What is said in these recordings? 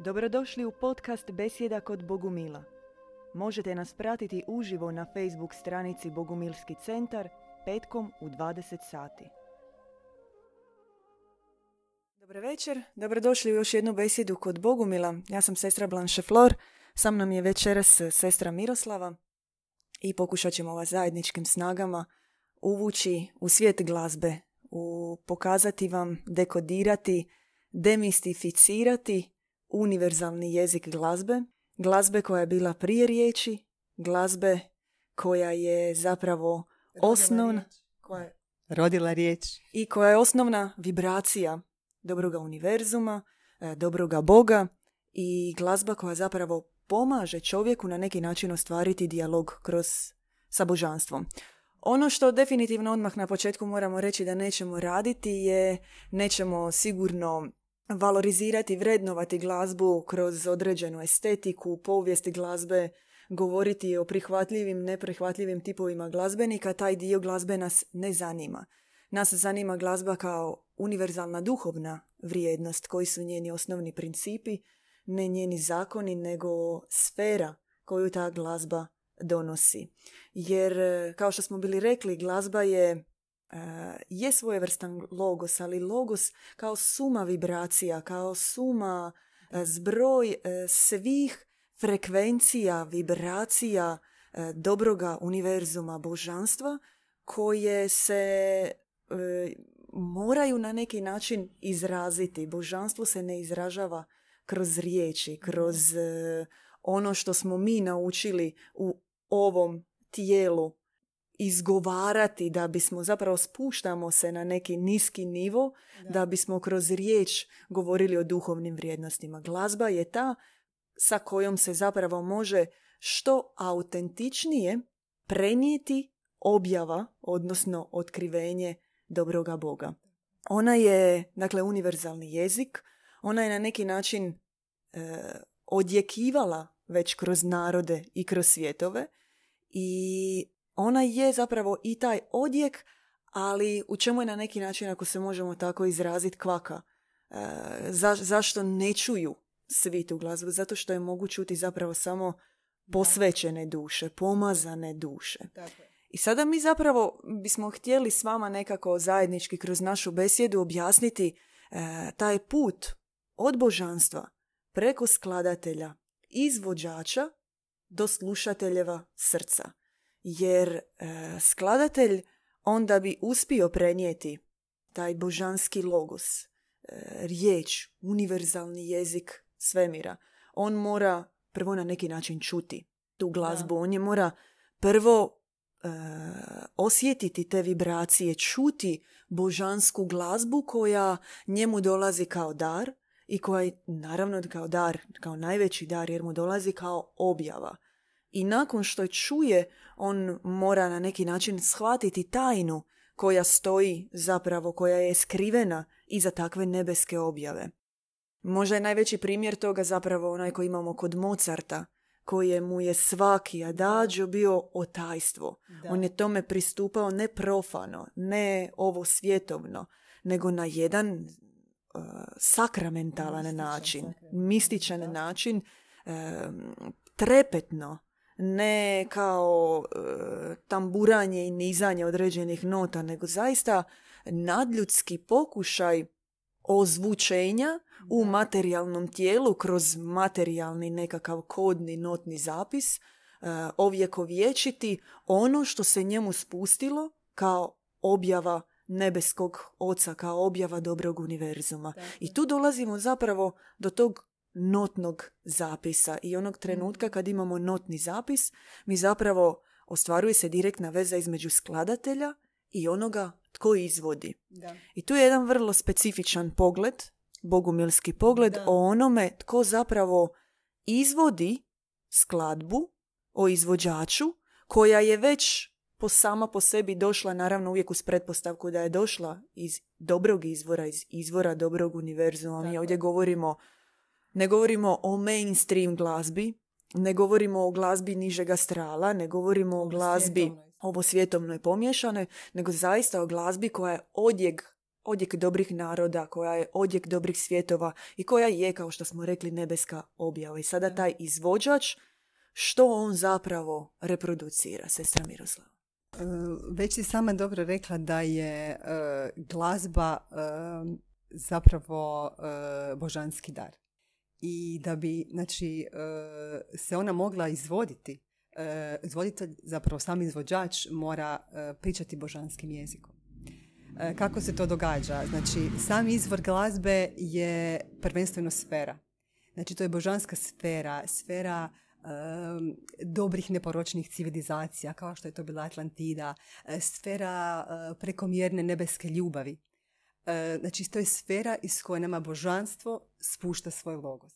Dobrodošli u podcast Besjeda kod Bogumila. Možete nas pratiti uživo na Facebook stranici Bogumilski centar petkom u 20 sati. Dobar večer, dobrodošli u još jednu besjedu kod Bogumila. Ja sam sestra Blanche Flor, sam nam je večeras sestra Miroslava i pokušat ćemo vas zajedničkim snagama uvući u svijet glazbe, u pokazati vam, dekodirati, demistificirati univerzalni jezik glazbe, glazbe koja je bila prije riječi, glazbe koja je zapravo osnovna, koja je Rodila riječ. i koja je osnovna vibracija dobroga univerzuma, e, dobroga Boga i glazba koja zapravo pomaže čovjeku na neki način ostvariti dijalog kroz sa božanstvom. Ono što definitivno odmah na početku moramo reći da nećemo raditi je nećemo sigurno valorizirati, vrednovati glazbu kroz određenu estetiku, povijesti glazbe, govoriti o prihvatljivim, neprihvatljivim tipovima glazbenika, taj dio glazbe nas ne zanima. Nas zanima glazba kao univerzalna duhovna vrijednost, koji su njeni osnovni principi, ne njeni zakoni, nego sfera koju ta glazba donosi. Jer, kao što smo bili rekli, glazba je je svojevrstan logos, ali logos kao suma vibracija, kao suma e, zbroj e, svih frekvencija, vibracija e, dobroga univerzuma božanstva koje se moraju na neki način izraziti. Božanstvo se ne izražava kroz riječi, kroz ono što smo mi naučili u ovom tijelu izgovarati da bismo zapravo spuštamo se na neki niski nivo da. bismo kroz riječ govorili o duhovnim vrijednostima. Glazba je ta sa kojom se zapravo može što autentičnije prenijeti objava, odnosno otkrivenje dobroga Boga. Ona je, dakle, univerzalni jezik, ona je na neki način e, odjekivala već kroz narode i kroz svjetove i ona je zapravo i taj odjek, ali u čemu je na neki način, ako se možemo tako izraziti, kvaka. E, za, zašto ne čuju svi tu glazbu? Zato što je mogu čuti zapravo samo posvećene duše, pomazane duše. I sada mi zapravo bismo htjeli s vama nekako zajednički kroz našu besjedu objasniti e, taj put od božanstva preko skladatelja, izvođača do slušateljeva srca. Jer e, skladatelj onda bi uspio prenijeti taj božanski logos, e, riječ, univerzalni jezik svemira. On mora prvo na neki način čuti tu glazbu. On je mora prvo e, osjetiti te vibracije, čuti božansku glazbu koja njemu dolazi kao dar i koja je naravno kao dar, kao najveći dar jer mu dolazi kao objava. I nakon što je čuje, on mora na neki način shvatiti tajnu koja stoji zapravo, koja je skrivena iza takve nebeske objave. Možda je najveći primjer toga zapravo onaj koji imamo kod Mozarta, kojemu je svaki adagio bio otajstvo. On je tome pristupao ne profano, ne ovo svjetovno, nego na jedan uh, sakramentalan Mističan, način, mističan da. način, um, trepetno, ne kao uh, tamburanje i nizanje određenih nota, nego zaista nadljudski pokušaj ozvučenja u materijalnom tijelu kroz materijalni nekakav kodni notni zapis uh, ovjekovječiti ono što se njemu spustilo kao objava nebeskog oca, kao objava dobrog univerzuma. I tu dolazimo zapravo do tog notnog zapisa i onog trenutka kad imamo notni zapis, mi zapravo ostvaruje se direktna veza između skladatelja i onoga tko izvodi. Da. I tu je jedan vrlo specifičan pogled, bogumilski pogled Da. o onome tko zapravo izvodi skladbu o izvođaču koja je već po sama po sebi došla, naravno uvijek uz pretpostavku da je došla iz dobrog izvora, iz izvora dobrog univerzuma. Mi ovdje je. govorimo, ne govorimo o mainstream glazbi, ne govorimo o glazbi nižega strala, ne govorimo o glazbi ovo svjetovnoj pomješanoj, nego zaista o glazbi koja je odjek odjek dobrih naroda, koja je odjek dobrih svjetova i koja je, kao što smo rekli, nebeska objava. I sada taj izvođač, što on zapravo reproducira, sestra Miroslava? E, već si sama dobro rekla da je e, glazba e, zapravo božanski dar. I da bi znači, se ona mogla izvoditi, izvoditelj, zapravo sam izvođač mora pričati božanskim jezikom. Kako se to događa? Znači, sam izvor glazbe je prvenstveno sfera. Znači, to je božanska sfera, sfera dobrih neporočnih civilizacija kao što je to bila Atlantida, sfera prekomjerne nebeske ljubavi. E, znači, to je sfera iz koje nama božanstvo spušta svoj logos.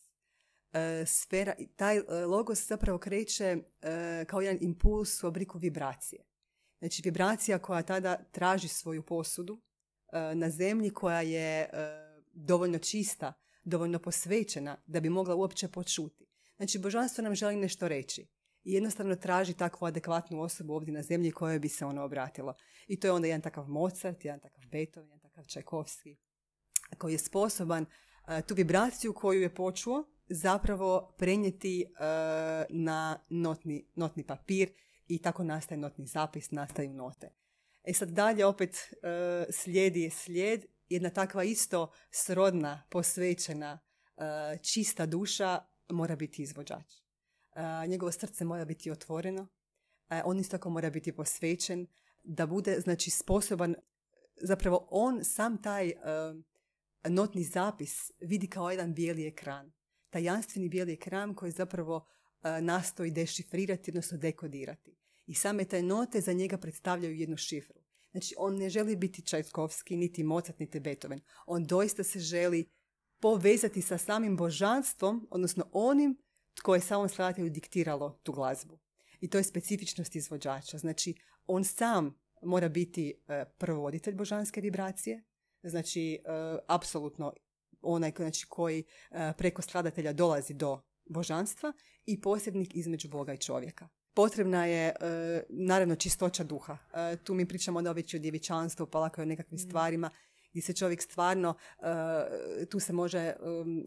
Sfera, taj logos zapravo kreće kao jedan impuls u obliku vibracije. Znači, vibracija koja tada traži svoju posudu na zemlji koja je dovoljno čista, dovoljno posvećena da bi mogla uopće počuti. Znači, božanstvo nam želi nešto reći i jednostavno traži takvu adekvatnu osobu ovdje na zemlji kojoj bi se ono obratilo. I to je onda jedan takav Mozart, jedan takav Beethoven, takav Čajkovski, koji je sposoban uh, tu vibraciju koju je počuo zapravo prenijeti uh, na notni, notni papir i tako nastaje notni zapis, nastaju note. E sad dalje opet uh, slijedi slijed, jedna takva isto srodna, posvećena, čista duša mora biti izvođač. E, njegovo srce mora biti otvoreno, e, on isto tako mora biti posvećen, da bude znači sposoban, zapravo on sam taj e, notni zapis vidi kao jedan bijeli ekran. Tajanstveni bijeli ekran koji zapravo nastoji dešifrirati, odnosno dekodirati. I same te note za njega predstavljaju jednu šifru. Znači, on ne želi biti Čajkovski, niti Mozart, niti Beethoven. On doista se želi povezati sa samim božanstvom, odnosno onim tko je samom skladatelju diktiralo tu glazbu. I to je specifičnost izvođača. Znači, on sam mora biti uh, provoditelj božanske vibracije, znači, uh, apsolutno onaj znači, koji uh, preko skladatelja dolazi do božanstva i posrednik između Boga i čovjeka. Potrebna je, naravno, čistoća duha. Tu mi pričamo onda već o djevičanstvu, pa lako o nekakvim mm. stvarima gdje se čovjek stvarno, tu se može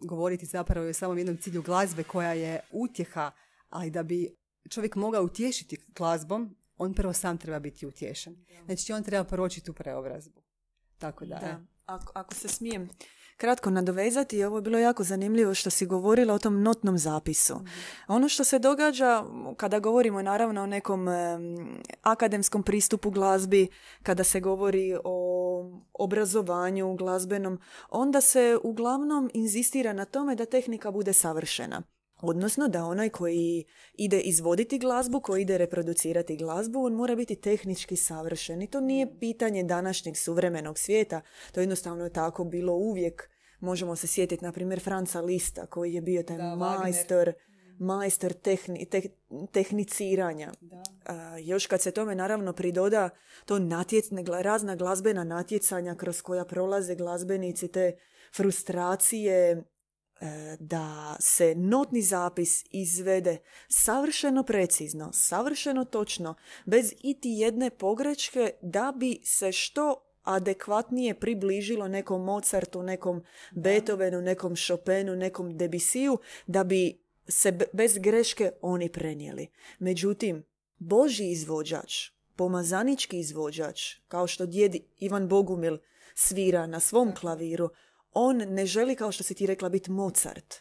govoriti zapravo o samom jednom cilju glazbe koja je utjeha, ali da bi čovjek mogao utješiti glazbom, on prvo sam treba biti utješen. Znači on treba proći tu preobrazbu. Tako da. da. Ako, ako se smijem kratko nadovezati, ovo je bilo jako zanimljivo što si govorila o tom notnom zapisu. Mhm. Ono što se događa kada govorimo naravno o nekom akademskom pristupu glazbi, kada se govori o obrazovanju glazbenom, onda se uglavnom inzistira na tome da tehnika bude savršena. Odnosno da onaj koji ide izvoditi glazbu, koji ide reproducirati glazbu, on mora biti tehnički savršen. I to nije pitanje današnjeg suvremenog svijeta. To jednostavno je tako bilo uvijek. Možemo se sjetiti, na primjer, Franca Lista, koji je bio taj majstor, majstor tehni, tehniciranja. još kad se tome naravno pridoda to natjec, razna glazbena natjecanja kroz koja prolaze glazbenici, te frustracije, da se notni zapis izvede savršeno precizno, savršeno točno, bez iti jedne pogreške da bi se što adekvatnije približilo nekom Mozartu, nekom Beethovenu, nekom Chopinu, nekom Debussiju, da bi se bez greške oni prenijeli. Međutim, Boži izvođač, pomazanički izvođač, kao što djed Ivan Bogumil svira na svom klaviru, on ne želi, kao što si ti rekla, biti Mozart.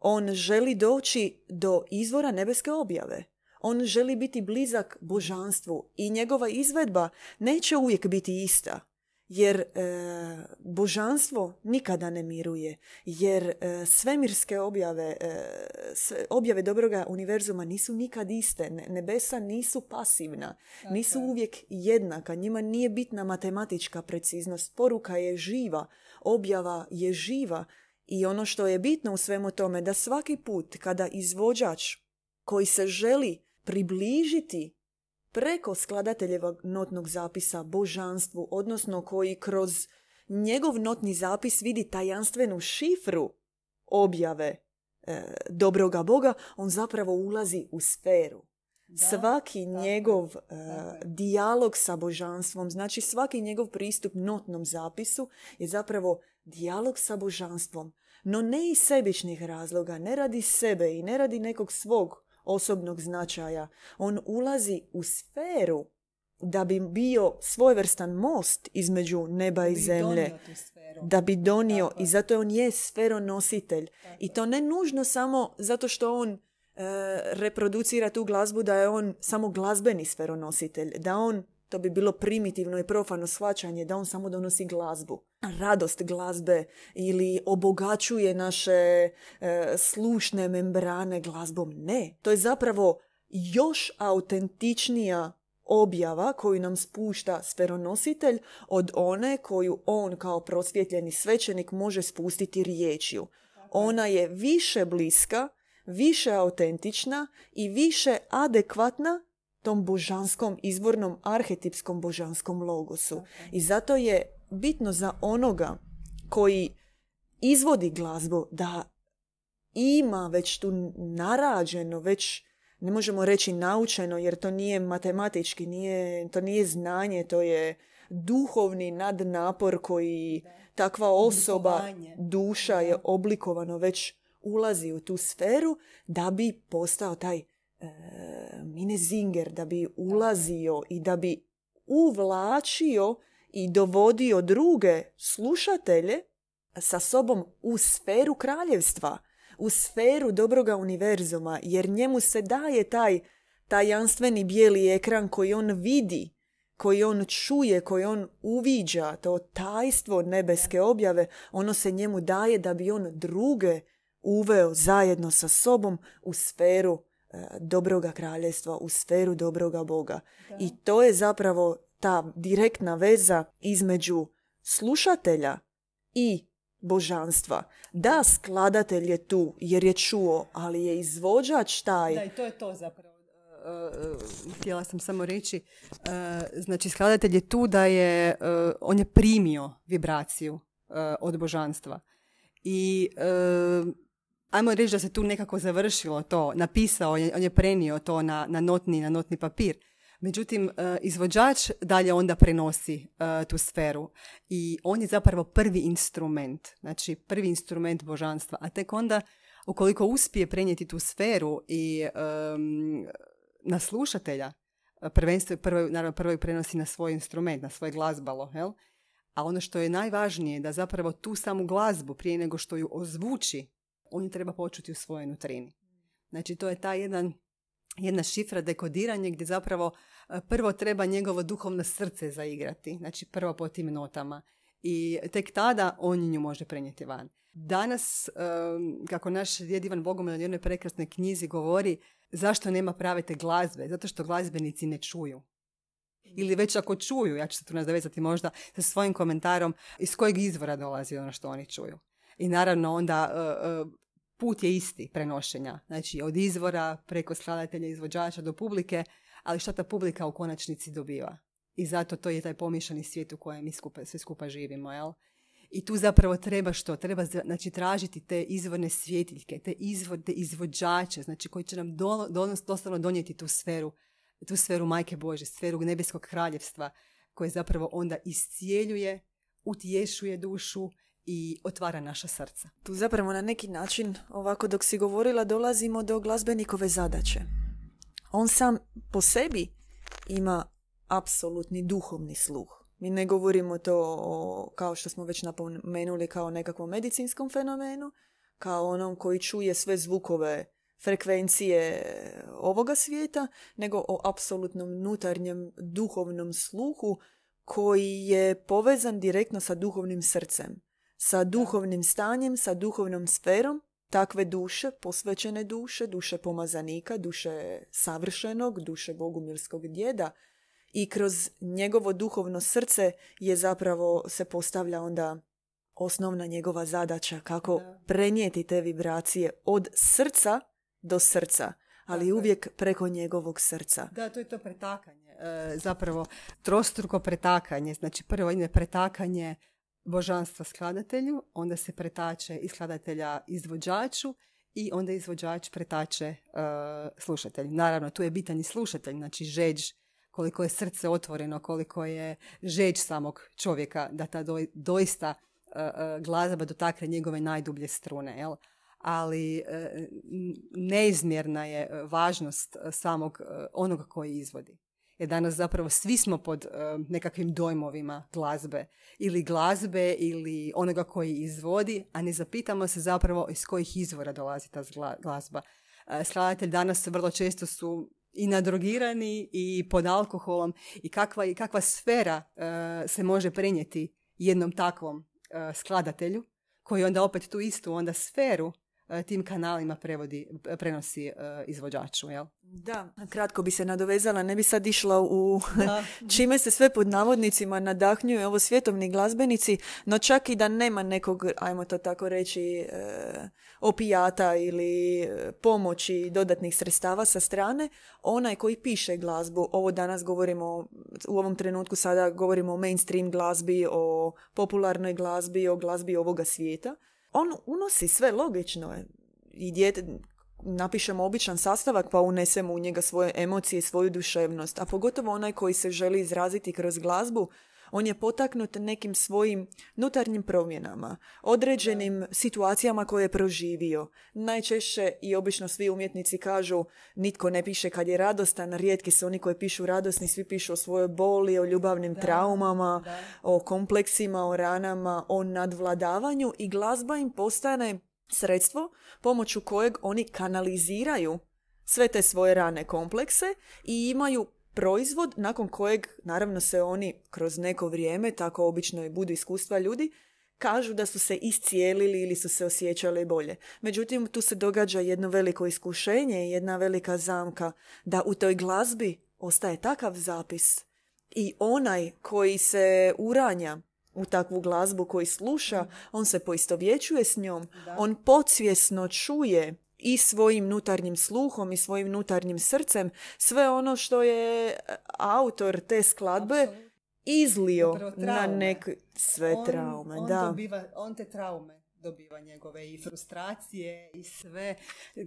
On želi doći do izvora nebeske objave. On želi biti blizak božanstvu i njegova izvedba neće uvijek biti ista. Jer e, božanstvo nikada ne miruje. Jer e, svemirske objave, e, objave dobroga univerzuma nisu nikad iste. Nebesa nisu pasivna. Nisu uvijek jednaka. Njima nije bitna matematička preciznost. Poruka je živa objava je živa i ono što je bitno u svemu tome da svaki put kada izvođač koji se želi približiti preko skladateljevog notnog zapisa božanstvu, odnosno koji kroz njegov notni zapis vidi tajanstvenu šifru objave e, dobroga Boga, on zapravo ulazi u sferu. Svaki njegov uh, dijalog sa božanstvom, znači svaki njegov pristup notnom zapisu je zapravo dijalog sa božanstvom. No ne iz sebičnih razloga, ne radi sebe i ne radi nekog svog osobnog značaja. On ulazi u sferu da bi bio svojvrstan most između neba i zemlje. Da bi donio i zato on je sferonositelj. I to ne nužno samo zato što on reproducira tu glazbu da je on samo glazbeni sferonositelj, da on, to bi bilo primitivno i profano shvaćanje, da on samo donosi glazbu. Radost glazbe ili obogaćuje naše e, slušne membrane glazbom. Ne, to je zapravo još autentičnija objava koju nam spušta sferonositelj od one koju on kao prosvjetljeni svećenik može spustiti riječju. Ona je više bliska više autentična i više adekvatna tom božanskom, izvornom, arhetipskom božanskom logosu. I zato je bitno za onoga koji izvodi glazbu da ima već tu narađeno, već ne možemo reći naučeno jer to nije matematički, nije, to nije znanje, to je duhovni nadnapor koji takva osoba, duša je oblikovano već ulazi u tu sferu da bi postao taj e, mine zinger, da bi ulazio i da bi uvlačio i dovodio druge slušatelje sa sobom u sferu kraljevstva, u sferu dobroga univerzuma, jer njemu se daje taj tajanstveni bijeli ekran koji on vidi, koji on čuje, koji on uviđa, to tajstvo nebeske objave, ono se njemu daje da bi on druge uveo zajedno sa sobom u sferu e, dobroga kraljestva, u sferu dobroga Boga. I to je zapravo ta direktna veza između slušatelja i božanstva. Da, skladatelj je tu jer je čuo, ali je izvođač taj. Da, i to je to zapravo. E, e, htjela sam samo reći, znači skladatelj je tu da je, on je primio vibraciju od božanstva. I ajmo reći da se tu nekako završilo to, napisao, on je prenio to na, na, notni, na notni papir. Međutim, e, izvođač dalje onda prenosi e, tu sferu i on je zapravo prvi instrument, znači prvi instrument božanstva, a tek onda ukoliko uspije prenijeti tu sferu i na slušatelja, prvenstveno prvo, naravno prvo prenosi na svoj instrument, na svoje glazbalo, jel? A ono što je najvažnije da zapravo tu samu glazbu prije nego što ju ozvuči on treba počuti u svojoj nutrini. Znači to je ta jedan, jedna šifra dekodiranje gdje zapravo e, prvo treba njegovo duhovno srce zaigrati, znači prvo po tim notama i tek tada on nju može prenijeti van. Danas, kako naš djed Ivan Bogomil u jednoj prekrasnoj knjizi govori, zašto nema prave te glazbe? Zato što glazbenici ne čuju. Ili već ako čuju, ja ću se tu nadovezati možda sa svojim komentarom iz kojeg izvora dolazi ono što oni čuju. I naravno onda e, e, put je isti prenošenja. Znači od izvora preko skladatelja izvođača do publike, ali šta ta publika u konačnici dobiva. I zato to je taj pomišljeni svijet u kojem mi skupa, sve skupa živimo. Jel? I tu zapravo treba što? Treba znači, tražiti te izvorne svjetiljke, te, izvor, te izvođače, znači koji će nam do, doslovno donijeti tu sferu, tu sferu Majke Bože, sferu nebeskog kraljevstva, koje zapravo onda iscijeljuje, utješuje dušu i otvara naša srca. Tu zapravo na neki način, ovako dok si govorila, dolazimo do glazbenikove zadaće. On sam po sebi ima apsolutni duhovni sluh. Mi ne govorimo to o, kao što smo već napomenuli kao nekakvom medicinskom fenomenu, kao onom koji čuje sve zvukove frekvencije ovoga svijeta, nego o apsolutnom unutarnjem duhovnom sluhu koji je povezan direktno sa duhovnim srcem sa duhovnim stanjem, sa duhovnom sferom takve duše, posvećene duše, duše pomazanika, duše savršenog, duše bogumilskog djeda i kroz njegovo duhovno srce je zapravo se postavlja onda osnovna njegova zadaća kako prenijeti te vibracije od srca do srca, ali uvijek preko njegovog srca. Da, to je to pretakanje. E, zapravo trostruko pretakanje. Znači prvo ide pretakanje božanstva skladatelju, onda se pretače iz skladatelja izvođaču i onda izvođač pretače uh, slušatelj. Naravno, tu je bitan i slušatelj, znači žeđ, koliko je srce otvoreno, koliko je žeđ samog čovjeka da ta doista uh, uh, glazba dotakne njegove najdublje strune. Jel? Ali neizmjerna je važnost samog onoga koji izvodi jer danas zapravo svi smo pod uh, nekakvim dojmovima glazbe ili glazbe ili onoga koji izvodi, a ne zapitamo se zapravo iz kojih izvora dolazi ta glazba. Uh, skladatelj danas vrlo često su i nadrogirani i pod alkoholom i kakva, kakva sfera uh, se može prenijeti jednom takvom skladatelju koji onda opet tu istu onda sferu E, tim kanalima prevodi, prenosi e, izvođaču. Jel? Da, kratko bi se nadovezala, ne bi sad išla u čime se sve pod navodnicima nadahnjuju ovo svjetovni glazbenici, no čak i da nema nekog, ajmo to tako reći, e, opijata ili pomoći dodatnih sredstava sa strane, onaj koji piše glazbu, ovo danas govorimo, u ovom trenutku sada govorimo o mainstream glazbi, o popularnoj glazbi, o glazbi ovoga svijeta, on unosi sve logično. I dijete, napišemo običan sastavak pa unesemo u njega svoje emocije svoju duševnost. A pogotovo onaj koji se želi izraziti kroz glazbu, on je potaknut nekim svojim nutarnjim promjenama, određenim situacijama koje je proživio. Najčešće i obično svi umjetnici kažu nitko ne piše kad je radostan, rijetki su oni koji pišu radosni, svi pišu o svojoj boli, o ljubavnim traumama, o kompleksima, o ranama, o nadvladavanju i glazba im postane sredstvo pomoću kojeg oni kanaliziraju sve te svoje rane komplekse i imaju proizvod nakon kojeg naravno se oni kroz neko vrijeme, tako obično i budu iskustva ljudi, kažu da su se iscijelili ili su se osjećali bolje. Međutim, tu se događa jedno veliko iskušenje i jedna velika zamka da u toj glazbi ostaje takav zapis i onaj koji se uranja u takvu glazbu koji sluša, on se poistovjećuje s njom, on podsvjesno čuje i svojim nutarnjim sluhom i svojim nutarnjim srcem sve ono što je autor te skladbe izlio na nek sve on, traume. On, da. Dobiva, on te traume dobiva njegove i frustracije i sve.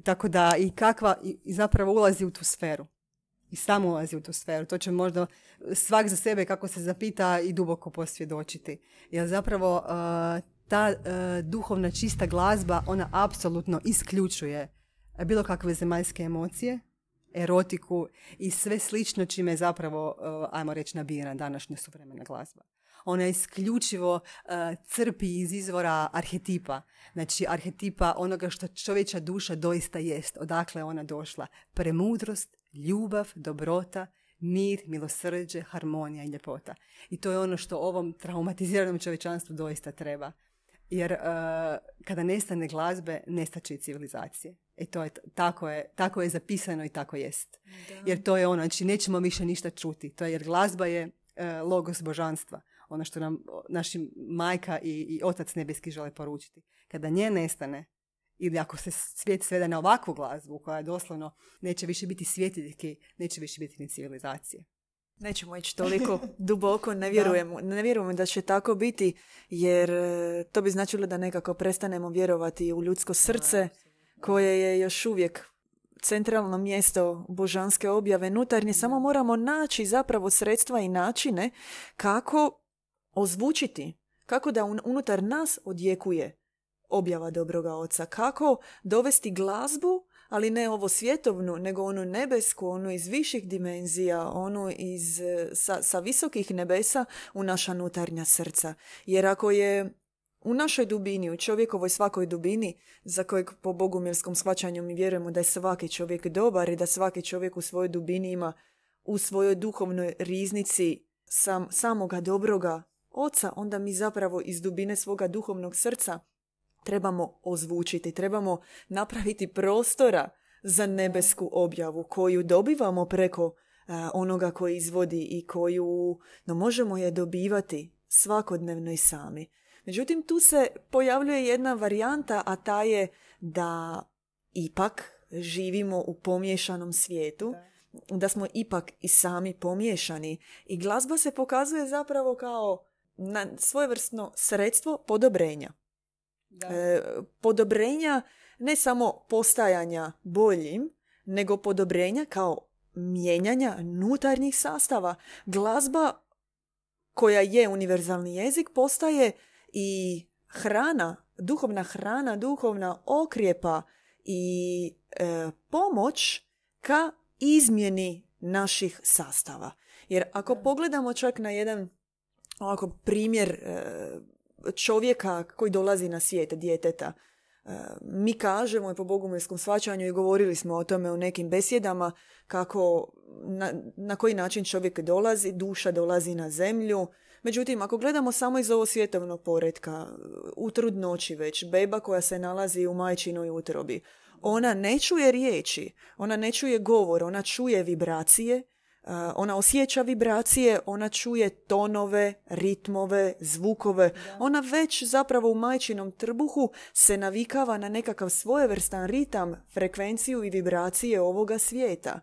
Tako da i kakva, i zapravo ulazi u tu sferu. I samo ulazi u tu sferu. To će možda svak za sebe kako se zapita i duboko posvjedočiti. Jer zapravo ta e, duhovna čista glazba, ona apsolutno isključuje bilo kakve zemaljske emocije, erotiku i sve slično čime je zapravo, e, ajmo reći, nabijena današnja suvremena glazba. Ona isključivo uh, crpi iz izvora arhetipa. Znači, arhetipa onoga što čovječa duša doista jest. Odakle ona došla. Premudrost, ljubav, dobrota, mir, milosrđe, harmonija i ljepota. I to je ono što ovom traumatiziranom čovječanstvu doista treba jer uh, kada nestane glazbe, nestaće i civilizacije. E to je, tako je, tako je zapisano i tako jest. Jer to je ono, znači nećemo više ništa čuti. To je, jer glazba je uh, logos božanstva. Ono što nam naši majka i, i otac nebeski žele poručiti. Kada nje nestane, ili ako se svijet svede na ovakvu glazbu koja je doslovno neće više biti svjetiljki, neće više biti ni civilizacije. Nećemo ići toliko duboko, ne vjerujemo, ne vjerujemo da će tako biti, jer e, to bi značilo da nekako prestanemo vjerovati u ljudsko srce, koje je još uvijek centralno mjesto božanske objave. Nutarnje, samo moramo naći zapravo sredstva i načine kako ozvučiti, kako da unutar nas odjekuje objava dobroga oca, kako dovesti glazbu ali ne ovo svjetovnu, nego onu nebesku, onu iz viših dimenzija, onu iz, sa, sa visokih nebesa u naša nutarnja srca. Jer ako je u našoj dubini, u čovjekovoj svakoj dubini, za kojeg po bogumirskom shvaćanju mi vjerujemo da je svaki čovjek dobar i da svaki čovjek u svojoj dubini ima u svojoj duhovnoj riznici sam, samoga dobroga oca, onda mi zapravo iz dubine svoga duhovnog srca trebamo ozvučiti, trebamo napraviti prostora za nebesku objavu koju dobivamo preko onoga koji izvodi i koju no, možemo je dobivati svakodnevno i sami. Međutim, tu se pojavljuje jedna varijanta, a ta je da ipak živimo u pomješanom svijetu, da, da smo ipak i sami pomiješani i glazba se pokazuje zapravo kao na svojevrsno sredstvo podobrenja. E, podobrenja ne samo postajanja boljim, nego podobrenja kao mijenjanja nutarnjih sastava. Glazba koja je univerzalni jezik postaje i hrana, duhovna hrana, duhovna okrijepa i e, pomoć ka izmjeni naših sastava. Jer ako pogledamo čak na jedan ovako primjer e, čovjeka koji dolazi na svijet, djeteta, e, mi kažemo i po bogumilskom svačanju i govorili smo o tome u nekim besjedama kako na, na koji način čovjek dolazi, duša dolazi na zemlju. Međutim, ako gledamo samo iz ovog svjetovnog poredka, u trudnoći već, beba koja se nalazi u majčinoj utrobi, ona ne čuje riječi, ona ne čuje govor, ona čuje vibracije, ona osjeća vibracije, ona čuje tonove, ritmove, zvukove. Ona već zapravo u majčinom trbuhu se navikava na nekakav svojevrstan ritam, frekvenciju i vibracije ovoga svijeta.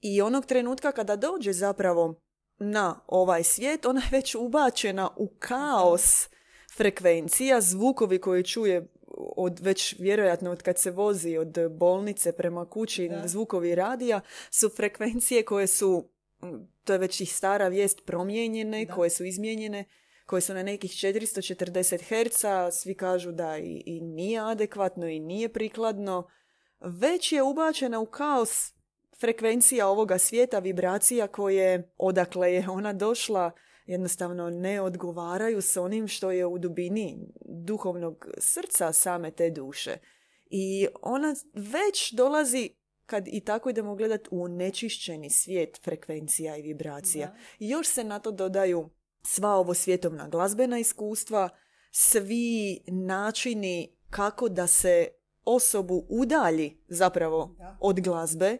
I onog trenutka kada dođe zapravo na ovaj svijet, ona je već ubačena u kaos frekvencija, zvukovi koje čuje od već vjerojatno od kad se vozi od bolnice prema kući zvukovi radija su frekvencije koje su to je već i stara vijest promijenjene, koje su izmijenjene, koje su na nekih 440 Hz, svi kažu da i, i nije adekvatno i nije prikladno. Već je ubačena u kaos frekvencija ovoga svijeta, vibracija koje, odakle je ona došla, jednostavno ne odgovaraju s onim što je u dubini duhovnog srca same te duše. I ona već dolazi kad i tako idemo gledati u nečišćeni svijet frekvencija i vibracija. I još se na to dodaju sva ovo svjetovna glazbena iskustva, svi načini kako da se osobu udalji zapravo od glazbe. E,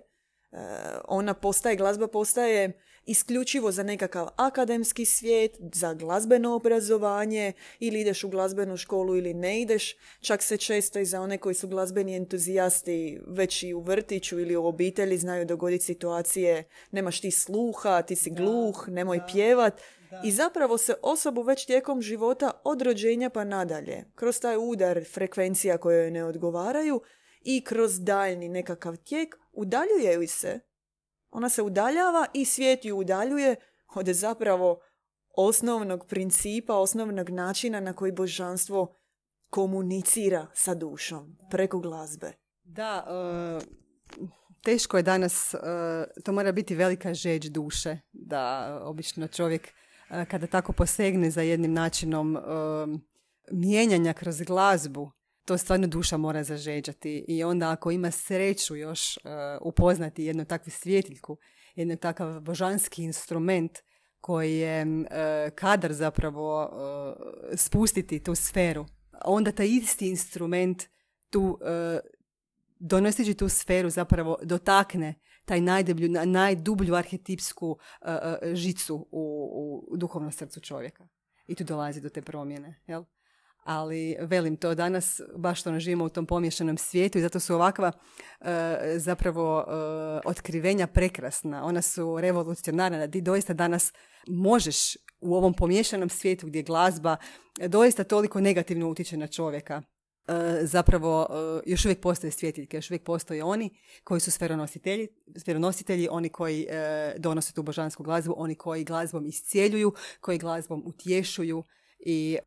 ona postaje, glazba postaje isključivo za nekakav akademski svijet, za glazbeno obrazovanje ili ideš u glazbenu školu ili ne ideš. Čak se često i za one koji su glazbeni entuzijasti već i u vrtiću ili u obitelji znaju dogoditi situacije nemaš ti sluha, ti si gluh, nemoj pjevat. I zapravo se osobu već tijekom života od rođenja pa nadalje, kroz taj udar frekvencija koje joj ne odgovaraju i kroz daljni nekakav tijek, udaljuje se ona se udaljava i svijet ju udaljuje od zapravo osnovnog principa, osnovnog načina na koji božanstvo komunicira sa dušom preko glazbe. Da, e, teško je danas, e, to mora biti velika žeđ duše, da obično čovjek e, kada tako posegne za jednim načinom mijenjanja kroz glazbu, to stvarno duša mora zažeđati i onda ako ima sreću još uh, upoznati jednu takvu svjetiljku, jedan takav božanski instrument koji je uh, kadar zapravo uh, spustiti tu sferu, onda taj isti instrument tu donoseći tu sferu zapravo dotakne taj najdeblju, najdublju arhetipsku žicu u, u duhovnom srcu čovjeka. I tu dolazi do te promjene. Jel? Ali velim to danas baš što živimo u tom pomješanom svijetu i zato su ovakva e, zapravo e, otkrivenja prekrasna. Ona su revolucionarna. Ti doista danas možeš u ovom pomješanom svijetu gdje glazba doista toliko negativno utječe na čovjeka. E, zapravo još uvijek postoje svjetiljke, još uvijek postoje oni koji su sferonositelji, sferonositelji oni koji donose tu božansku glazbu, oni koji glazbom iscijeljuju, koji glazbom utješuju i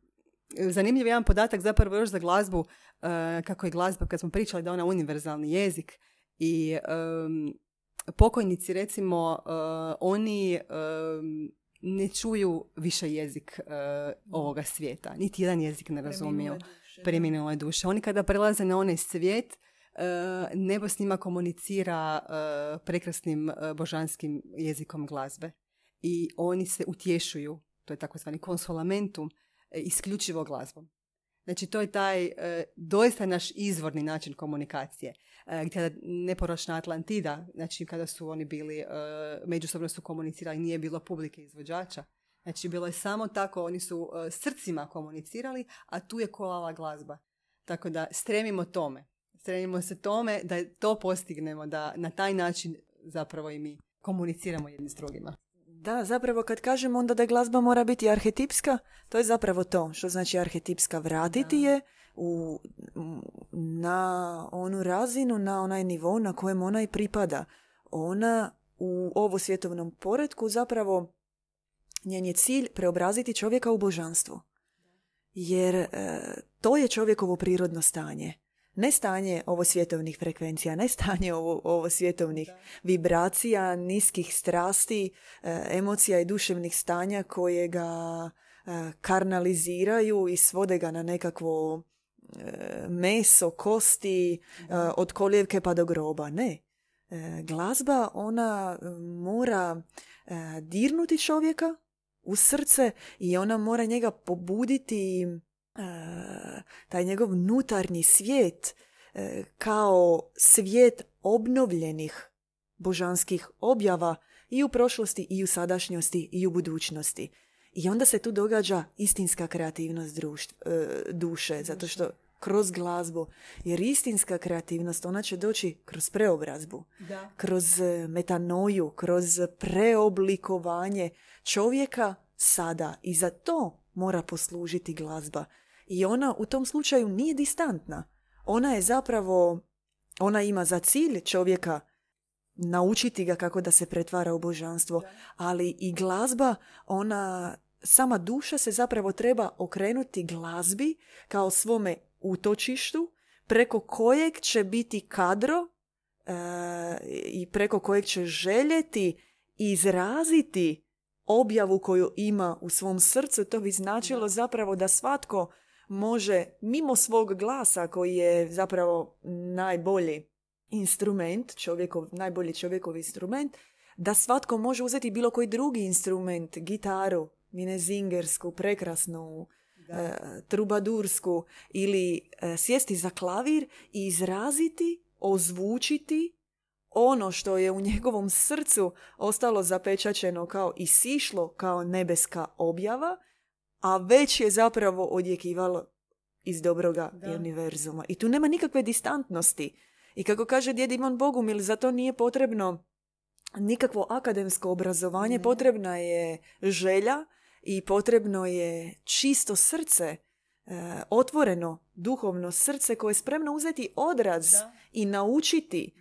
zanimljiv jedan podatak zapravo još za glazbu, e, kako je glazba, kad smo pričali da je ona univerzalni jezik i pokojnici recimo, uh, oni ne čuju više jezik uh, ovoga svijeta. Niti jedan jezik ne razumiju. Preminule duše. Oni kada prelaze na onaj svijet, nebo s njima komunicira prekrasnim božanskim jezikom glazbe. I oni se utješuju, to je takozvani konsolamentum, E, isključivo glazbom. Znači, to je taj e, doista naš izvorni način komunikacije. E, gdje neporočna Atlantida, znači kada su oni bili, e, međusobno su komunicirali, nije bilo publike izvođača. Znači, bilo je samo tako, oni su srcima komunicirali, a tu je kolala glazba. Tako da stremimo tome. Stremimo se tome da to postignemo, da na taj način zapravo i mi komuniciramo jedni s drugima. Da, zapravo kad kažemo onda da glazba mora biti arhetipska, to je zapravo to. Što znači arhetipska? Vratiti je u, na onu razinu, na onaj nivo na kojem ona i pripada. Ona u ovo svjetovnom poredku zapravo njen je cilj preobraziti čovjeka u božanstvo. Jer e, to je čovjekovo prirodno stanje. Ne stanje ovo svjetovnih frekvencija, ne stanje ovo, ovo svjetovnih vibracija, niskih strasti, e, emocija i duševnih stanja koje ga e, karnaliziraju i svode ga na nekakvo meso, kosti, od koljevke pa do groba. Ne. Glazba, ona mora dirnuti čovjeka u srce i ona mora njega pobuditi taj njegov nutarnji svijet e, kao svijet obnovljenih božanskih objava i u prošlosti i u sadašnjosti i u budućnosti. I onda se tu događa istinska kreativnost društva, e, duše, zato što kroz glazbu, jer istinska kreativnost, ona će doći kroz preobrazbu, da. kroz e, metanoju, kroz preoblikovanje čovjeka sada. I za to mora poslužiti glazba. I ona u tom slučaju nije distantna. Ona je zapravo, ona ima za cilj čovjeka naučiti ga kako da se pretvara u božanstvo, ali i glazba, ona, sama duša se zapravo treba okrenuti glazbi kao svome utočištu preko kojeg će biti kadro e, i preko kojeg će željeti izraziti objavu koju ima u svom srcu. To bi značilo zapravo da svatko može mimo svog glasa koji je zapravo najbolji instrument, čovjekov, najbolji čovjekov instrument, da svatko može uzeti bilo koji drugi instrument, gitaru, minezingersku, prekrasnu, e, trubadursku ili e, sjesti za klavir i izraziti, ozvučiti ono što je u njegovom srcu ostalo zapečačeno kao i sišlo kao nebeska objava a već je zapravo odjekivalo iz dobroga da. univerzuma. I tu nema nikakve distantnosti. I kako kaže djed Ivan Bogumil, za to nije potrebno nikakvo akademsko obrazovanje, potrebna je želja i potrebno je čisto srce, e, otvoreno duhovno srce koje je spremno uzeti odraz i naučiti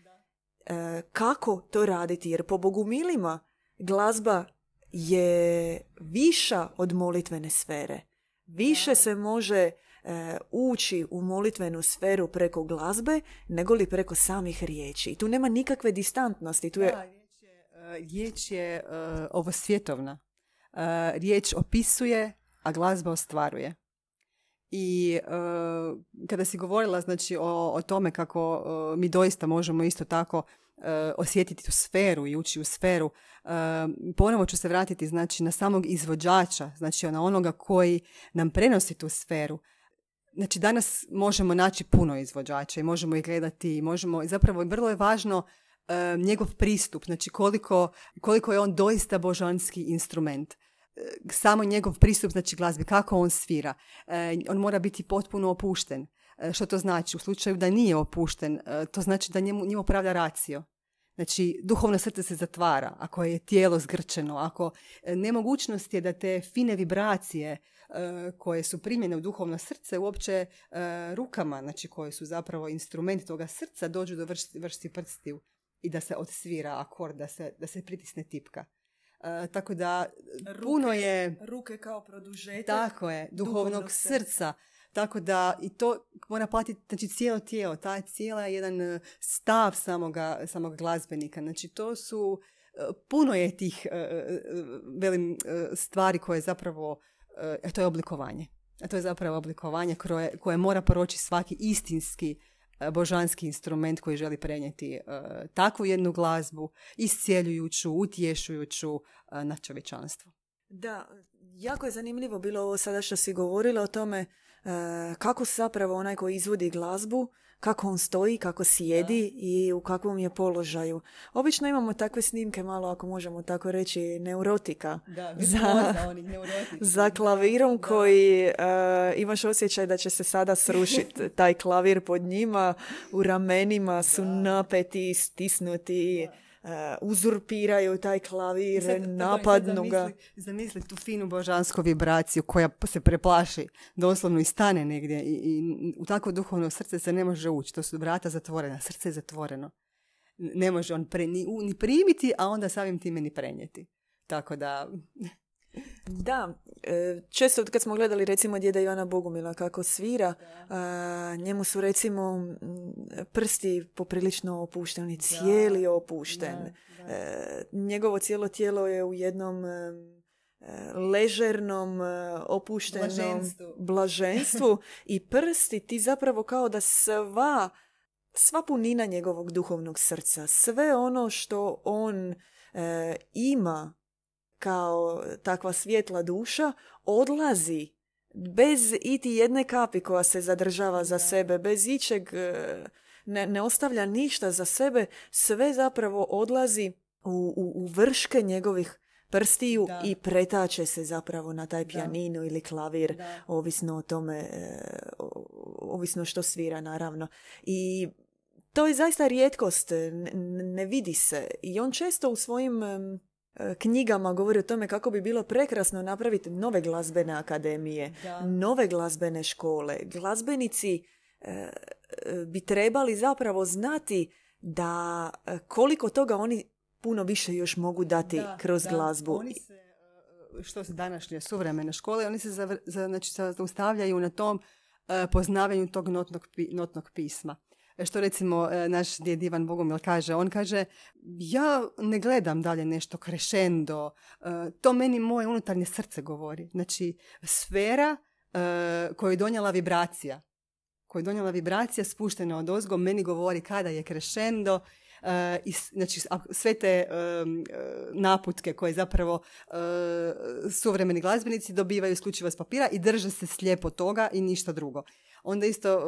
e, kako to raditi. Jer po Bogumilima glazba je viša od molitvene sfere. Više se može e, ući u molitvenu sferu preko glazbe nego li preko samih riječi. I tu nema nikakve distantnosti. Tu je... Da, riječ je, uh, riječ je e, ovo svjetovna. riječ opisuje, a glazba ostvaruje. I kada si govorila znači, o, o tome kako mi doista možemo isto tako osjetiti tu sferu i ući u sferu. Uh, ponovo ću se vratiti znači, na samog izvođača, znači na onoga koji nam prenosi tu sferu. Znači danas možemo naći puno izvođača i možemo ih gledati i možemo, zapravo vrlo je važno eh, njegov pristup, znači koliko, koliko je on doista božanski instrument samo njegov pristup, znači glazbi, kako on svira. On mora biti potpuno opušten. Što to znači? U slučaju da nije opušten, to znači da njemu, njemu upravlja racio. Znači, duhovno srce se zatvara, ako je tijelo zgrčeno, ako e, nemogućnost je da te fine vibracije e, koje su primjene u duhovno srce uopće e, rukama, znači koje su zapravo instrumenti toga srca, dođu do vršti prstiju i da se odsvira akord, da se, da se pritisne tipka. tako da puno je... Ruke kao produžetak. Tako je, duhovnog, srca. Tako da i to mora platiti znači, cijelo tijelo, ta cijela jedan e, stav samoga, samog glazbenika. Znači to su, e, puno je tih e, velim stvari koje zapravo, to je oblikovanje. To je zapravo oblikovanje koje, koje mora poroći svaki istinski božanski instrument koji želi prenijeti takvu jednu glazbu, iscijeljujuću, utješujuću na čovječanstvo. Da, jako je zanimljivo bilo ovo sada što si govorila o tome kako zapravo onaj koji izvodi glazbu, kako on stoji, kako sjedi i u kakvom je položaju. Obično imamo takve snimke malo, ako možemo tako reći, neurotika. Da, za, za klavirom koji uh, imaš osjećaj da će se sada srušiti. Taj klavir pod njima, u ramenima su napeti, stisnuti. Uzurpiraju taj klavir, napadnu ga. Zamisli, zamisli tu finu božansku vibraciju koja se preplaši doslovno i stane negdje i, i u takvo duhovno srce se ne može ući. To su vrata zatvorena, srce je zatvoreno. Ne može on pre, ni, ni primiti, a onda samim time ni prenijeti. Tako da... Da, često kad smo gledali recimo djeda Ivana Bogumila kako svira, njemu su recimo prsti poprilično opušteni, cijeli opušten. E, njegovo cijelo tijelo je u jednom e, ležernom, opuštenom blaženstvu. blaženstvu i prsti ti zapravo kao da sva sva punina njegovog duhovnog srca, sve ono što on ima kao takva svjetla duša odlazi bez iti jedne kapi koja se zadržava za sebe, bez ičeg e, ne, ne ostavlja ništa za sebe, sve zapravo odlazi u, u, u vrške njegovih prstiju i pretače se zapravo na taj pijaninu ili klavir, ovisno o tome, e, ovisno što svira naravno. I to je zaista rijetkost, ne, ne vidi se. I on često u svojim knjigama govori o tome kako bi bilo prekrasno napraviti nove glazbene akademije, nove glazbene škole. Glazbenici e, e, bi trebali zapravo znati da koliko toga oni puno više još mogu dati kroz glazbu. Oni se, što se današnje suvremene škole, oni se znači, zaustavljaju na tom poznavanju tog notnog, notnog pisma što recimo e, naš djed Ivan Bogomil kaže. On kaže, ja ne gledam dalje nešto krešendo, e, to meni moje unutarnje srce govori. Znači, sfera e, koju je donijela vibracija, koju je donijela vibracija spuštena od ozgo, meni govori kada je krešendo, i znači sve te naputke koje zapravo suvremeni glazbenici dobivaju isključivo s papira i drže se slijepo toga i ništa drugo. Onda isto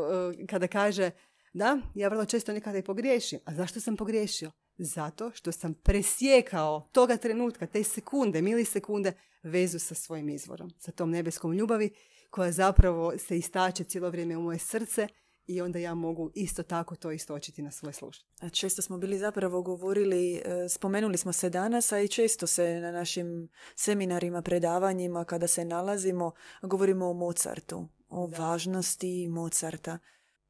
kada kaže da, ja vrlo često nekada i pogriješim. A zašto sam pogriješio? Zato što sam presjekao toga trenutka, te sekunde, milisekunde, vezu sa svojim izvorom, sa tom nebeskom ljubavi koja zapravo se istače cijelo vrijeme u moje srce i onda ja mogu isto tako to istočiti na svoje slušanje. Često smo bili zapravo govorili, e, spomenuli smo se danas, a i često se na našim seminarima, predavanjima, kada se nalazimo, govorimo o Mozartu, o važnosti Mozarta.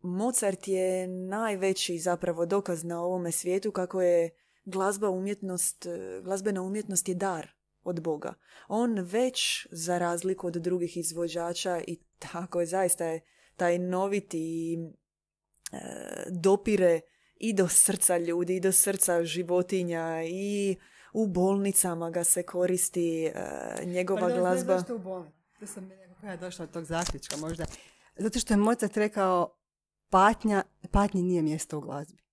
Mozart je najveći zapravo dokaz na ovome svijetu kako je glazba umjetnost, glazbena umjetnost je dar od Boga. On već za razliku od drugih izvođača i tako je zaista je taj noviti e, dopire i do srca ljudi, i do srca životinja i u bolnicama ga se koristi e, njegova Pardon, glazba. Zašto u bolnici? To sam nekako ja došla od tog zaključka možda. Zato što je Mozart rekao patnja, patnji nije mjesto u glazbi.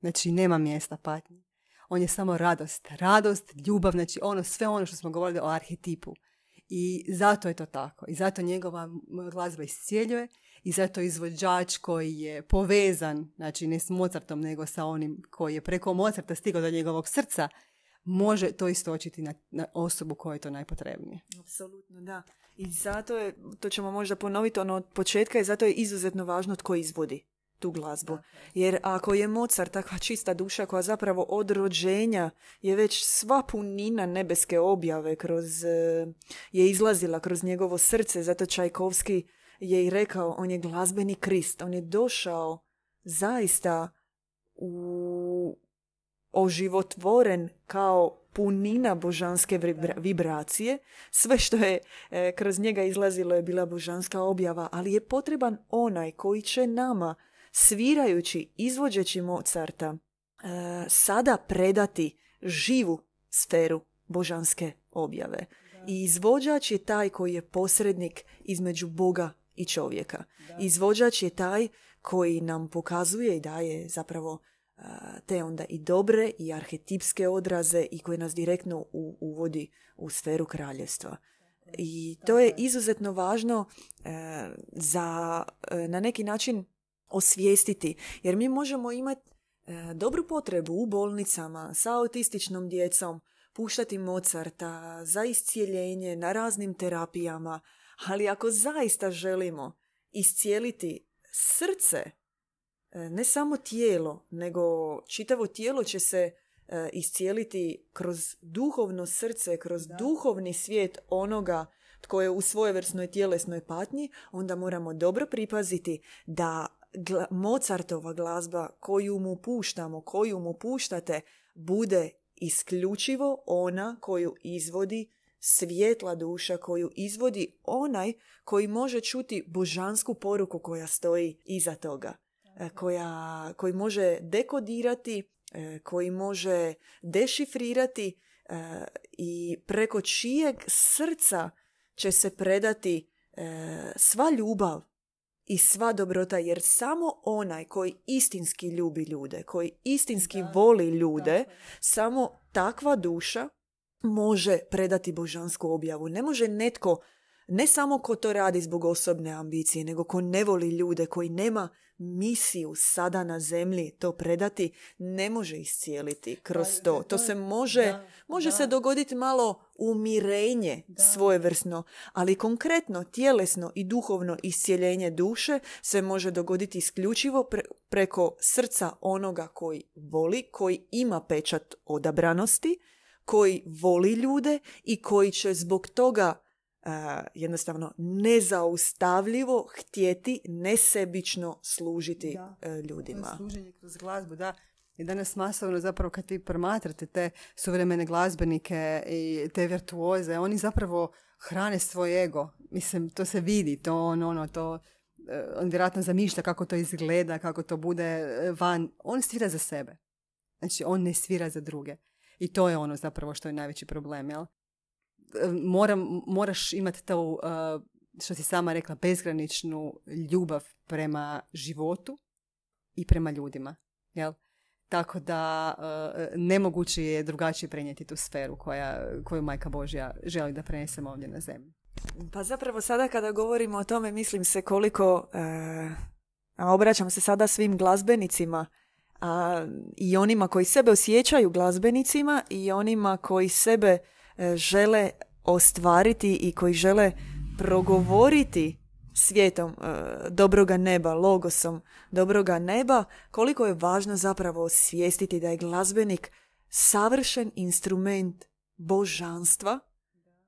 Znači, nema mjesta patnji. On je samo radost. Radost, ljubav, znači ono, sve ono što smo govorili o arhetipu. I zato je to tako. I zato njegova glazba iscijeljuje i zato izvođač koji je povezan, znači ne s Mozartom, nego sa onim koji je preko Mozarta stigao do njegovog srca, može to istočiti na, na osobu koja je to najpotrebnije. Apsolutno, da. I zato je, to ćemo možda ponoviti ono od početka, i zato je izuzetno važno tko izvodi tu glazbu. Jer ako je Mozart takva čista duša koja zapravo od rođenja je već sva punina nebeske objave kroz, e, je izlazila kroz njegovo srce, zato Čajkovski je i rekao, on je glazbeni krist, on je došao zaista u oživotvoren kao punina božanske vibracije. Sve što je e, kroz njega izlazilo je bila božanska objava, ali je potreban onaj koji će nama, svirajući, izvođeći Mozarta, e, sada predati živu sferu božanske objave. I izvođač je taj koji je posrednik između Boga i čovjeka. Izvođač je taj koji nam pokazuje i daje zapravo te onda i dobre i arhetipske odraze i koje nas direktno uvodi u sferu kraljevstva. I to je izuzetno važno e, za e, na neki način osvijestiti, jer mi možemo imati e, dobru potrebu u bolnicama sa autističnom djecom, puštati Mozarta za iscijeljenje na raznim terapijama, ali ako zaista želimo iscijeliti srce ne samo tijelo, nego čitavo tijelo će se e, iscijeliti kroz duhovno srce, kroz duhovni svijet onoga tko je u svojevrsnoj tjelesnoj patnji, onda moramo dobro pripaziti da Mozartova glazba koju mu puštamo, koju mu puštate, bude isključivo ona koju izvodi svjetla duša, koju izvodi onaj koji može čuti božansku poruku koja stoji iza toga. E, koja, koji može dekodirati, e, koji može dešifrirati e, i preko čijeg srca će se predati sva ljubav i sva dobrota, jer samo onaj koji istinski ljubi ljude, koji istinski voli ljude, samo takva duša može predati božansku objavu. Ne može netko, ne samo ko to radi zbog osobne ambicije, nego ko ne voli ljude, koji nema misiju sada na zemlji to predati, ne može iscijeliti kroz pa, to. To se može, može se dogoditi malo umirenje svojevrsno, ali konkretno tjelesno i duhovno iscijeljenje duše se može dogoditi isključivo preko srca onoga koji voli, koji ima pečat odabranosti, koji voli ljude i koji će zbog toga jednostavno nezaustavljivo htjeti nesebično služiti da, uh, ljudima. Služenje kroz glazbu, da. I danas masovno zapravo kad vi promatrate te suvremene glazbenike i te virtuoze, oni zapravo hrane svoj ego. Mislim, to se vidi, to on, ono, to, uh, on vjerojatno zamišlja kako to izgleda, kako to bude e, van. On svira za sebe. Znači, on ne svira za druge. I to je ono zapravo što je najveći problem, jel? Moram, moraš imati to, što si sama rekla, bezgraničnu ljubav prema životu i prema ljudima. Jel? Tako da nemoguće je drugačije prenijeti tu sferu koja, koju Majka Božja želi da prenesemo ovdje na zemlju. Pa zapravo sada kada govorimo o tome mislim se koliko, a obraćam se sada svim glazbenicima, a, i onima koji sebe osjećaju glazbenicima i onima koji sebe žele ostvariti i koji žele progovoriti svijetom e, dobroga neba, logosom dobroga neba, koliko je važno zapravo osvijestiti da je glazbenik savršen instrument božanstva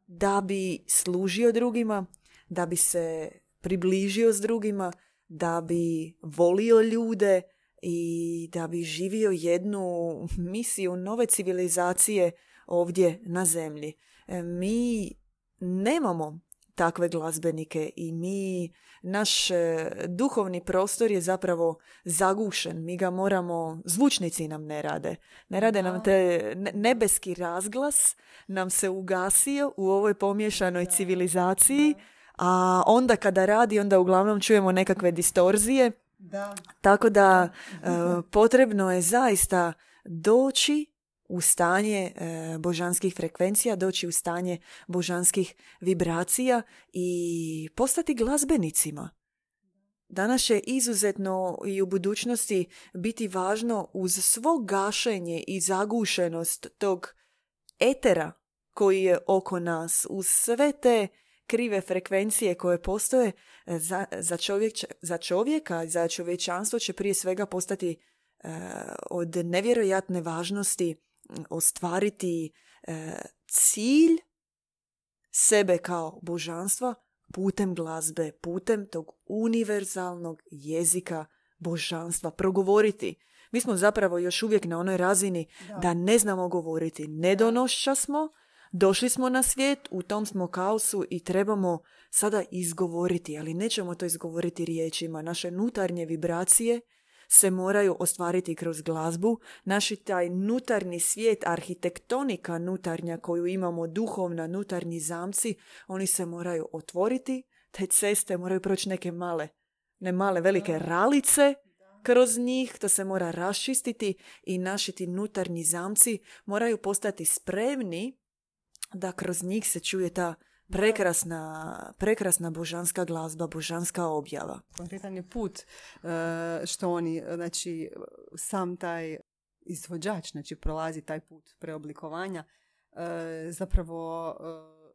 da bi služio drugima, da bi se približio s drugima, da bi volio ljude i da bi živio jednu misiju nove civilizacije ovdje na zemlji. E, mi nemamo takve glazbenike i mi, naš e, duhovni prostor je zapravo zagušen. Mi ga moramo, zvučnici nam ne rade. Ne rade nam te, nebeski razglas nam se ugasio u ovoj pomješanoj civilizaciji, a onda kada radi, onda uglavnom čujemo nekakve distorzije. Da. Tako da e, potrebno je zaista doći u stanje e, božanskih frekvencija, doći u stanje božanskih vibracija i postati glazbenicima. Danas će izuzetno i u budućnosti biti važno uz svo gašenje i zagušenost tog etera koji je oko nas, uz sve te krive frekvencije koje postoje, e, za, za, čovjek, za čovjeka, za čovječanstvo će prije svega postati e, od nevjerojatne važnosti ostvariti e, cilj sebe kao božanstva putem glazbe, putem tog univerzalnog jezika božanstva, progovoriti. Mi smo zapravo još uvijek na onoj razini da, ne znamo govoriti. Nedonošća smo, došli smo na svijet, u tom smo kaosu i trebamo sada izgovoriti, ali nećemo to izgovoriti riječima. Naše unutarnje vibracije se moraju ostvariti kroz glazbu. Naši taj nutarnji svijet, arhitektonika nutarnja koju imamo, duhovna, nutarnji zamci, oni se moraju otvoriti. Te ceste moraju proći neke male, ne male, velike ralice kroz njih, to se mora raščistiti i naši ti nutarnji zamci moraju postati spremni da kroz njih se čuje ta prekrasna, prekrasna božanska glazba, božanska objava. Konkretan je put e, što oni, znači sam taj izvođač, znači prolazi taj put preoblikovanja, e, zapravo e,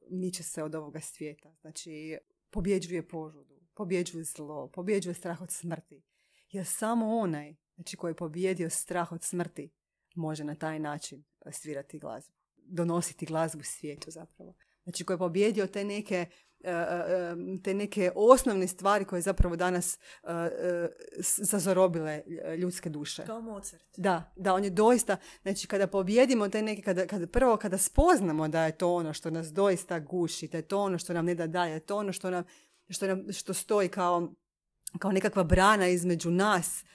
miče se od ovoga svijeta. Znači pobjeđuje požudu, pobjeđuje zlo, pobjeđuje strah od smrti. Jer samo onaj znači, koji je pobjedio strah od smrti može na taj način svirati glazbu. Donositi glazbu svijetu zapravo. Znači koji je pobjedio te neke E, e, te neke osnovne stvari koje zapravo danas uh, zazorobile ljudske duše. Kao Mozart. Da, da, on je doista, znači kada pobjedimo te neke, kada, kada, prvo kada spoznamo da je to ono što nas doista guši, da je to ono što nam ne da daje, to ono što nam, što nam što stoji kao, kao nekakva brana između nas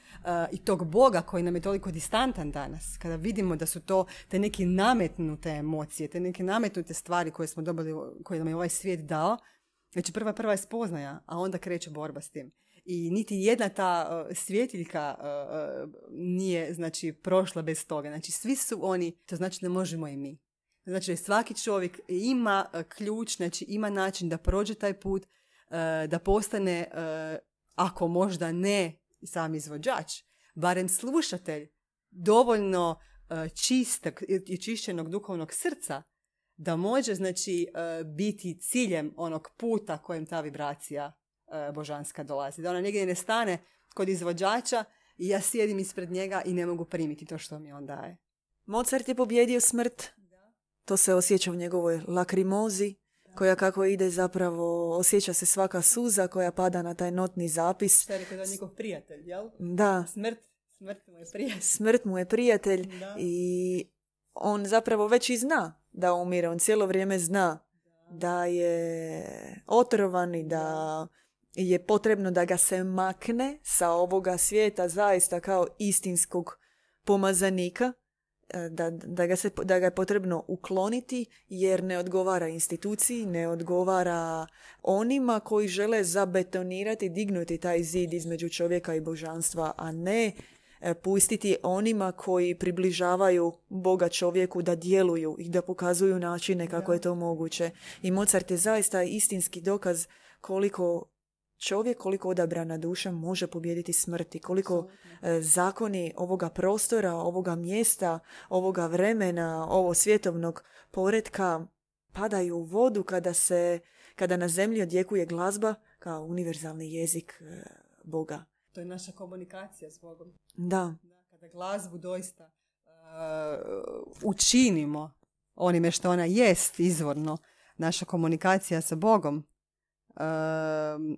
i tog Boga koji nam je toliko distantan danas, kada vidimo da su to te neke nametnute emocije, te neke nametnute stvari koje smo dobili, koje nam je ovaj svijet dao, znači prva prva je spoznaja, a onda kreće borba s tim. I niti jedna ta uh, svjetiljka uh, nije znači prošla bez toga. Znači svi su oni, to znači ne možemo i mi. Znači svaki čovjek ima ključ, znači ima način da prođe taj put, da postane, ako možda ne sam izvođač, barem slušatelj dovoljno e, čistog i čišćenog duhovnog srca da može znači e, biti ciljem onog puta kojem ta vibracija e, božanska dolazi. Da ona negdje ne stane kod izvođača i ja sjedim ispred njega i ne mogu primiti to što mi on daje. Mozart je pobjedio smrt. To se osjeća u njegovoj lakrimozi, koja kako ide zapravo, osjeća se svaka suza koja pada na taj notni zapis. Šta je rekao da njegov prijatelj, jel? Da. Smrt, smrt mu je prijatelj. Smrt mu je prijatelj i on zapravo već i zna da umire. On cijelo vrijeme zna da, je otrovan i da je potrebno da ga se makne sa ovoga svijeta zaista kao istinskog pomazanika da, da, ga se, da ga je potrebno ukloniti jer ne odgovara instituciji, ne odgovara onima koji žele zabetonirati, dignuti taj zid između čovjeka i božanstva, a ne e, pustiti onima koji približavaju Boga čovjeku da djeluju i da pokazuju načine kako je to moguće. I Mozart je zaista istinski dokaz koliko čovjek, koliko odabrana duša može pobijediti smrti, koliko e, zakoni ovoga prostora, ovoga mjesta, ovoga vremena, ovo svjetovnog poredka padaju u vodu kada se kada na zemlji odjekuje glazba kao univerzalni jezik e, Boga. To je naša komunikacija s Bogom. Da. kada glazbu doista uh, učinimo onime što ona jest izvorno, naša komunikacija sa Bogom,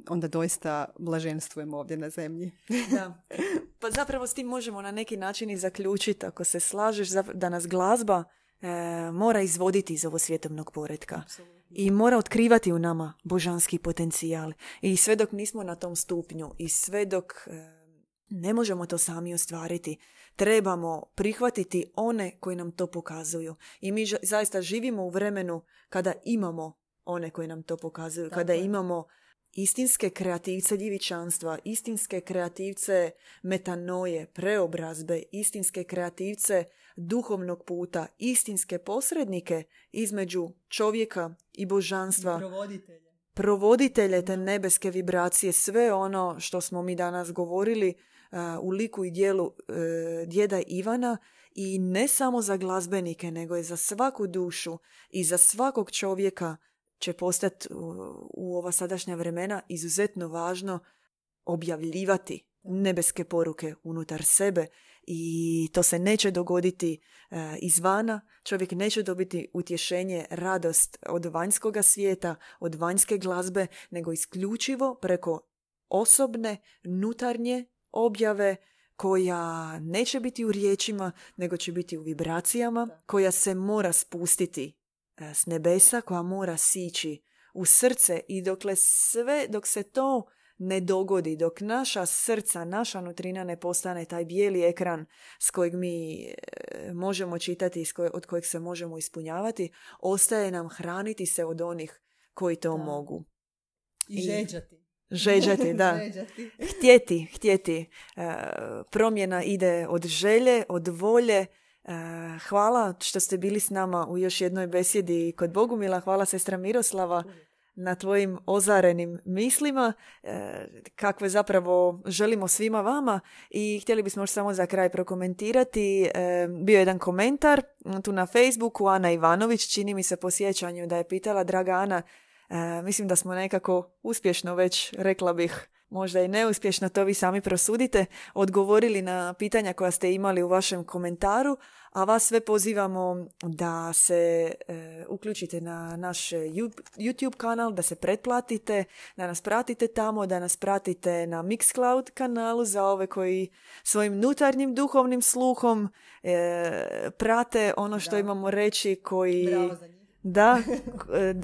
onda doista blaženstvujemo ovdje na zemlji. da. Pa zapravo s tim možemo na neki način i zaključiti, ako se slažeš, da nas glazba e, mora izvoditi iz ovo svjetovnog poredka. I mora otkrivati u nama božanski potencijal. I sve dok nismo na tom stupnju i sve dok e, ne možemo to sami ostvariti, trebamo prihvatiti one koji nam to pokazuju. I mi zaista živimo u vremenu kada imamo one koji nam to pokazuju. Kada imamo istinske kreativce djevičanstva, istinske kreativce metanoje, preobrazbe, istinske kreativce duhovnog puta, istinske posrednike između čovjeka i božanstva. Provoditelje. Provoditelje te nebeske vibracije, sve ono što smo mi danas govorili u liku i dijelu uh, djeda Ivana i ne samo za glazbenike, nego i za svaku dušu i za svakog čovjeka će postati u ova sadašnja vremena izuzetno važno objavljivati nebeske poruke unutar sebe i to se neće dogoditi e, izvana. Čovjek neće dobiti utješenje, radost od vanjskoga svijeta, od vanjske glazbe, nego isključivo preko osobne, nutarnje objave koja neće biti u riječima, nego će biti u vibracijama, koja se mora spustiti s nebesa koja mora sići u srce i dokle sve, dok se to ne dogodi, dok naša srca, naša nutrina ne postane taj bijeli ekran s kojeg mi e, možemo čitati, od kojeg se možemo ispunjavati, ostaje nam hraniti se od onih koji to mogu. I žeđati. Žeđati, da. htjeti, htjeti. E, promjena ide od želje, od volje, E, hvala što ste bili s nama u još jednoj besjedi kod Bogumila. Hvala sestra Miroslava na tvojim ozarenim mislima, e, kakve zapravo želimo svima vama i htjeli bismo još samo za kraj prokomentirati. E, bio je jedan komentar tu na Facebooku, Ana Ivanović, čini mi se po sjećanju da je pitala, draga Ana, mislim da smo nekako uspješno već, rekla bih, možda i neuspješno, to vi sami prosudite, odgovorili na pitanja koja ste imali u vašem komentaru, a vas sve pozivamo da se e, uključite na naš YouTube kanal, da se pretplatite, da nas pratite tamo, da nas pratite na Mixcloud kanalu za ove koji svojim nutarnjim duhovnim sluhom e, prate ono što imamo reći koji... Da,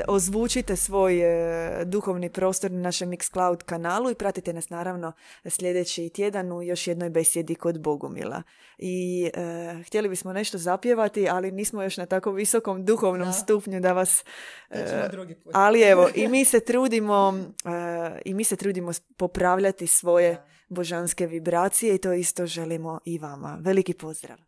ozvučite svoj e, duhovni prostor na našem Mixcloud kanalu i pratite nas naravno sljedeći tjedan u još jednoj besjedi kod Bogumila. I e, htjeli bismo nešto zapjevati, ali nismo još na tako visokom duhovnom stupnju da vas... E, ali evo, i mi se trudimo i mi se trudimo popravljati svoje božanske vibracije i to isto želimo i vama. Veliki pozdrav!